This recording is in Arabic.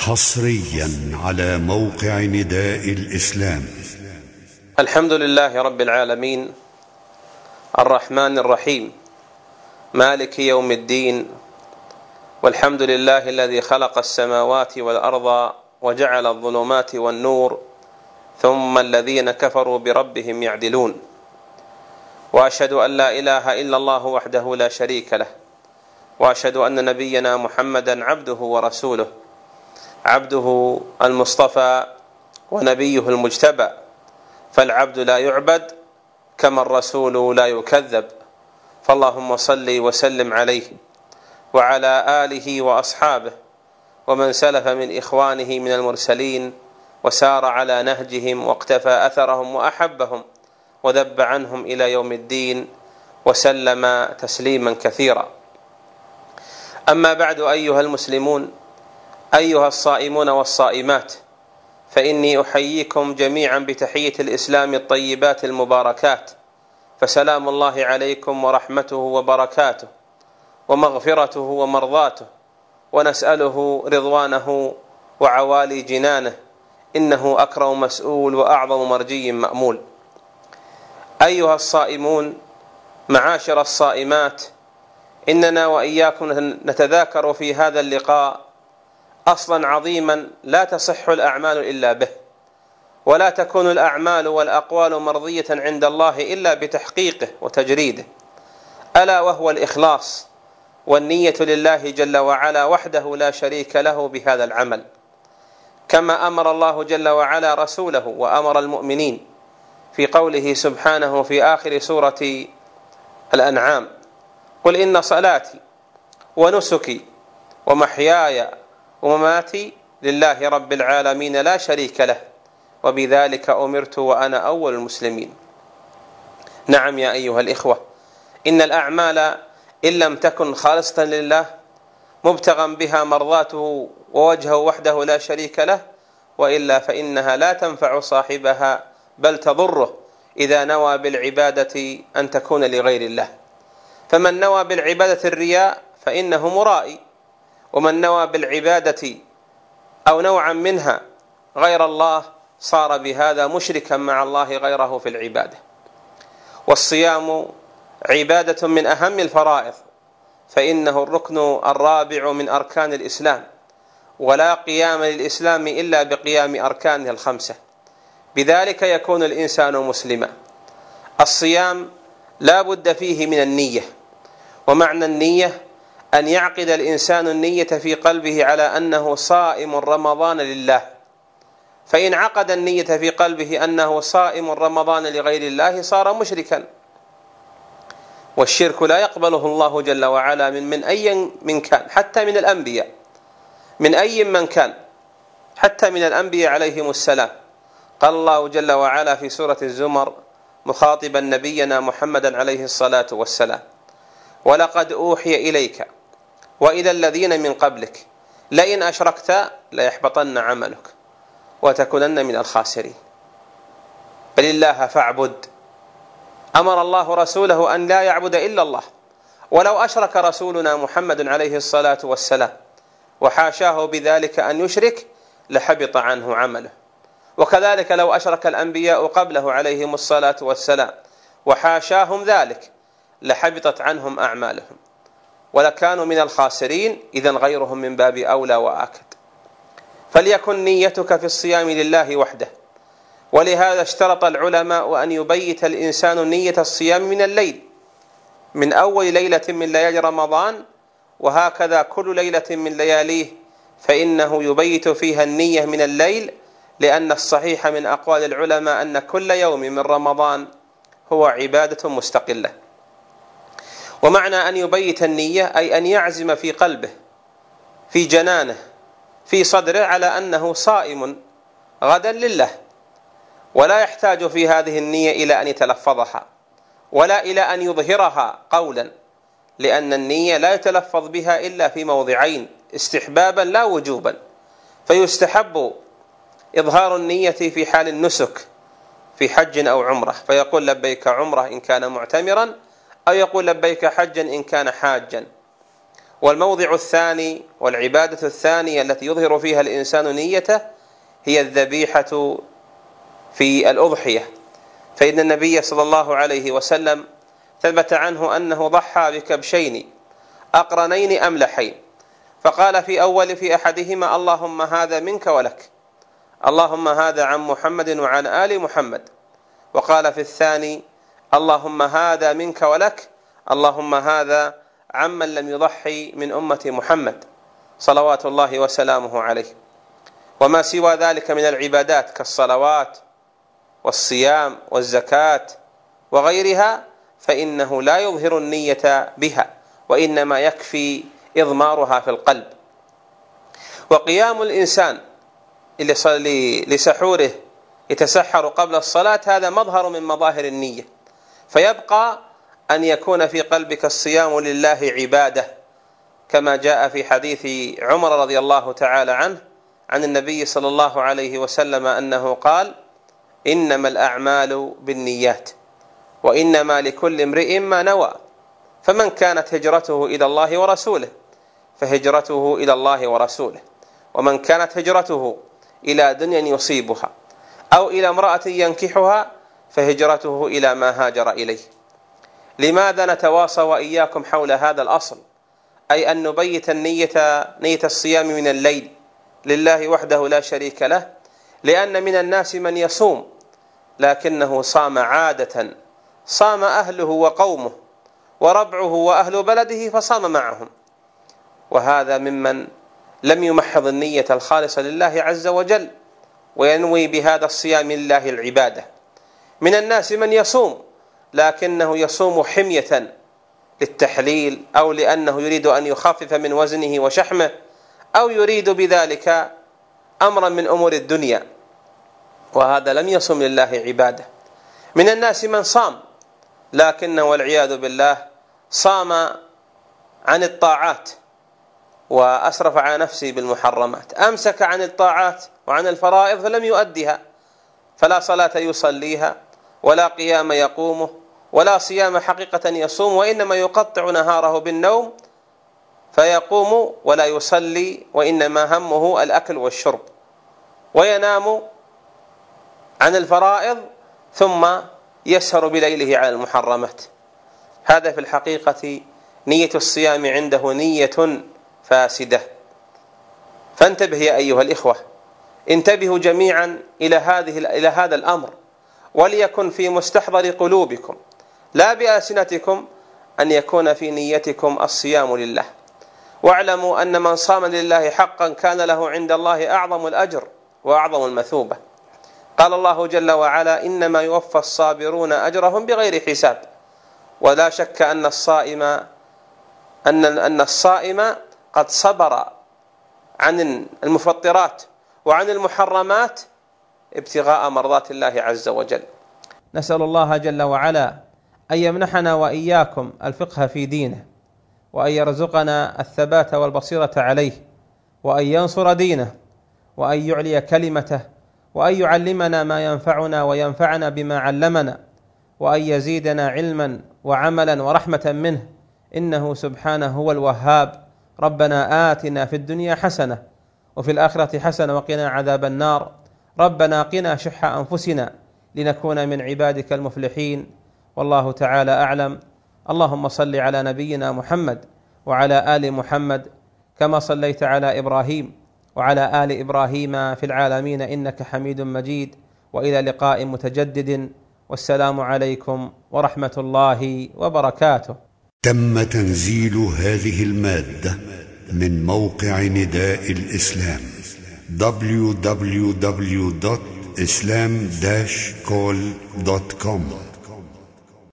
حصريا على موقع نداء الإسلام. الحمد لله رب العالمين الرحمن الرحيم مالك يوم الدين والحمد لله الذي خلق السماوات والأرض وجعل الظلمات والنور ثم الذين كفروا بربهم يعدلون. وأشهد أن لا إله إلا الله وحده لا شريك له وأشهد أن نبينا محمدا عبده ورسوله. عبده المصطفى ونبيه المجتبى فالعبد لا يعبد كما الرسول لا يكذب. فاللهم صل وسلم عليه وعلى آله وأصحابه ومن سلف من إخوانه من المرسلين وسار على نهجهم واقتفى أثرهم وأحبهم وذب عنهم إلى يوم الدين وسلم تسليما كثيرا. أما بعد أيها المسلمون أيها الصائمون والصائمات فإني أحييكم جميعا بتحية الإسلام الطيبات المباركات فسلام الله عليكم ورحمته وبركاته ومغفرته ومرضاته ونسأله رضوانه وعوالي جنانه إنه أكرم مسؤول وأعظم مرجي مأمول. أيها الصائمون معاشر الصائمات إننا وإياكم نتذاكر في هذا اللقاء أصلا عظيما لا تصح الأعمال إلا به ولا تكون الأعمال والأقوال مرضية عند الله إلا بتحقيقه وتجريده. ألا وهو الإخلاص والنية لله جل وعلا وحده لا شريك له بهذا العمل. كما أمر الله جل وعلا رسوله وأمر المؤمنين في قوله سبحانه في آخر سورة الأنعام قل إن صلاتي ونسكي ومحياي ومماتي لله رب العالمين لا شريك له وبذلك أمرت وأنا أول المسلمين. نعم يا أيها الإخوة إن الأعمال إن لم تكن خالصة لله مبتغا بها مرضاته ووجهه وحده لا شريك له وإلا فإنها لا تنفع صاحبها بل تضره إذا نوى بالعبادة أن تكون لغير الله. فمن نوى بالعبادة الرياء فإنه مرائي. ومن نوى بالعبادة أو نوعا منها غير الله صار بهذا مشركا مع الله غيره في العبادة. والصيام عبادة من أهم الفرائض فإنه الركن الرابع من أركان الإسلام ولا قيام للإسلام إلا بقيام أركانه الخمسة. بذلك يكون الإنسان مسلما. الصيام لا بد فيه من النية ومعنى النية أن يعقد الإنسان النية في قلبه على أنه صائم رمضان لله. فإن عقد النية في قلبه أنه صائم رمضان لغير الله صار مشركا. والشرك لا يقبله الله جل وعلا من من أي من كان حتى من الأنبياء. من أي من كان حتى من الأنبياء عليهم السلام. قال الله جل وعلا في سورة الزمر مخاطبا نبينا محمدا عليه الصلاة والسلام ولقد أوحي إليك والى الذين من قبلك لئن أشركت ليحبطن عملك وتكونن من الخاسرين. بل الله فاعبد. أمر الله رسوله أن لا يعبد إلا الله. ولو أشرك رسولنا محمد عليه الصلاة والسلام وحاشاه بذلك أن يشرك لحبط عنه عمله. وكذلك لو أشرك الأنبياء قبله عليهم الصلاة والسلام وحاشاهم ذلك لحبطت عنهم أعمالهم. ولكانوا من الخاسرين اذا غيرهم من باب أولى وأكد. فليكن نيتك في الصيام لله وحده. ولهذا اشترط العلماء أن يبيت الإنسان نية الصيام من الليل. من أول ليلة من ليالي رمضان وهكذا كل ليلة من لياليه فإنه يبيت فيها النية من الليل لأن الصحيح من أقوال العلماء أن كل يوم من رمضان هو عبادة مستقلة. ومعنى أن يبيت النية أي أن يعزم في قلبه في جنانه في صدره على أنه صائم غدا لله. ولا يحتاج في هذه النية إلى أن يتلفظها ولا إلى أن يظهرها قولا لأن النية لا يتلفظ بها إلا في موضعين استحبابا لا وجوبا. فيستحب إظهار النية في حال النسك في حج أو عمرة. فيقول لبيك عمرة إن كان معتمرا أو يقول لبيك حجا إن كان حاجا. والموضع الثاني والعبادة الثانية التي يظهر فيها الإنسان نيته هي الذبيحة في الأضحية. فإن النبي صلى الله عليه وسلم ثبت عنه أنه ضحى بكبشين أقرنين أملحين فقال في أول في أحدهما اللهم هذا منك ولك. اللهم هذا عن محمد وعن آل محمد. وقال في الثاني اللهم هذا منك ولك اللهم هذا عمن لم يضحي من أمة محمد صلوات الله وسلامه عليه. وما سوى ذلك من العبادات كالصلوات والصيام والزكاة وغيرها فإنه لا يظهر النية بها وإنما يكفي إضمارها في القلب. وقيام الإنسان لسحوره يتسحر قبل الصلاة هذا مظهر من مظاهر النية. فيبقى أن يكون في قلبك الصيام لله عبادة كما جاء في حديث عمر رضي الله تعالى عنه عن النبي صلى الله عليه وسلم أنه قال إنما الأعمال بالنيات وإنما لكل امرئ ما نوى فمن كانت هجرته إلى الله ورسوله فهجرته إلى الله ورسوله ومن كانت هجرته إلى دنيا يصيبها أو إلى امرأة ينكحها فهجرته إلى ما هاجر إليه. لماذا نتواصى وإياكم حول هذا الأصل؟ أي أن نبيت النية نية الصيام من الليل لله وحده لا شريك له لأن من الناس من يصوم لكنه صام عادة صام أهله وقومه وربعه وأهل بلده فصام معهم. وهذا ممن لم يمحض النية الخالصة لله عز وجل وينوي بهذا الصيام لله العبادة. من الناس من يصوم لكنه يصوم حمية للتحليل أو لأنه يريد أن يخفف من وزنه وشحمه أو يريد بذلك أمرا من أمور الدنيا. وهذا لم يصم لله عباده. من الناس من صام لكنه والعياذ بالله صام عن الطاعات وأسرف على نفسه بالمحرمات. أمسك عن الطاعات وعن الفرائض فلم يؤدها فلا صلاة يصليها. ولا قيام يقومه ولا صيام حقيقة يصوم وإنما يقطع نهاره بالنوم فيقوم ولا يصلي وإنما همه الأكل والشرب. وينام عن الفرائض ثم يسهر بليله على المحرمات. هذا في الحقيقة نية الصيام عنده نية فاسدة. فانتبه يا أيها الإخوة انتبهوا جميعا إلى هذه إلى هذا الأمر. وليكن في مستحضر قلوبكم لا بألسنتكم أن يكون في نيتكم الصيام لله. واعلموا أن من صام لله حقا كان له عند الله أعظم الأجر وأعظم المثوبة. قال الله جل وعلا إنما يوفى الصابرون أجرهم بغير حساب. ولا شك أن الصائم أن أن الصائم قد صبر عن المفطرات وعن المحرمات ابتغاء مرضات الله عز وجل. نسأل الله جل وعلا أن يمنحنا وإياكم الفقه في دينه وأن يرزقنا الثبات والبصيرة عليه وأن ينصر دينه وأن يعلي كلمته وأن يعلمنا ما ينفعنا وينفعنا بما علمنا وأن يزيدنا علما وعملا ورحمة منه. إنه سبحانه هو الوهاب. ربنا آتنا في الدنيا حسنة وفي الآخرة حسنة وقنا عذاب النار. ربنا قنا شح أنفسنا لنكون من عبادك المفلحين. والله تعالى أعلم. اللهم صل على نبينا محمد وعلى آل محمد كما صليت على إبراهيم وعلى آل إبراهيم في العالمين إنك حميد مجيد. وإلى لقاء متجدد. والسلام عليكم ورحمة الله وبركاته. تم تنزيل هذه المادة من موقع نداء الإسلام. www.islam-call.com